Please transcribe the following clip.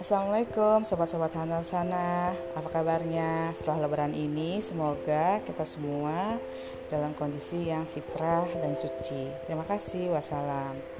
Assalamualaikum sobat-sobat handal sana. Apa kabarnya setelah lebaran ini? Semoga kita semua dalam kondisi yang fitrah dan suci. Terima kasih Wassalam.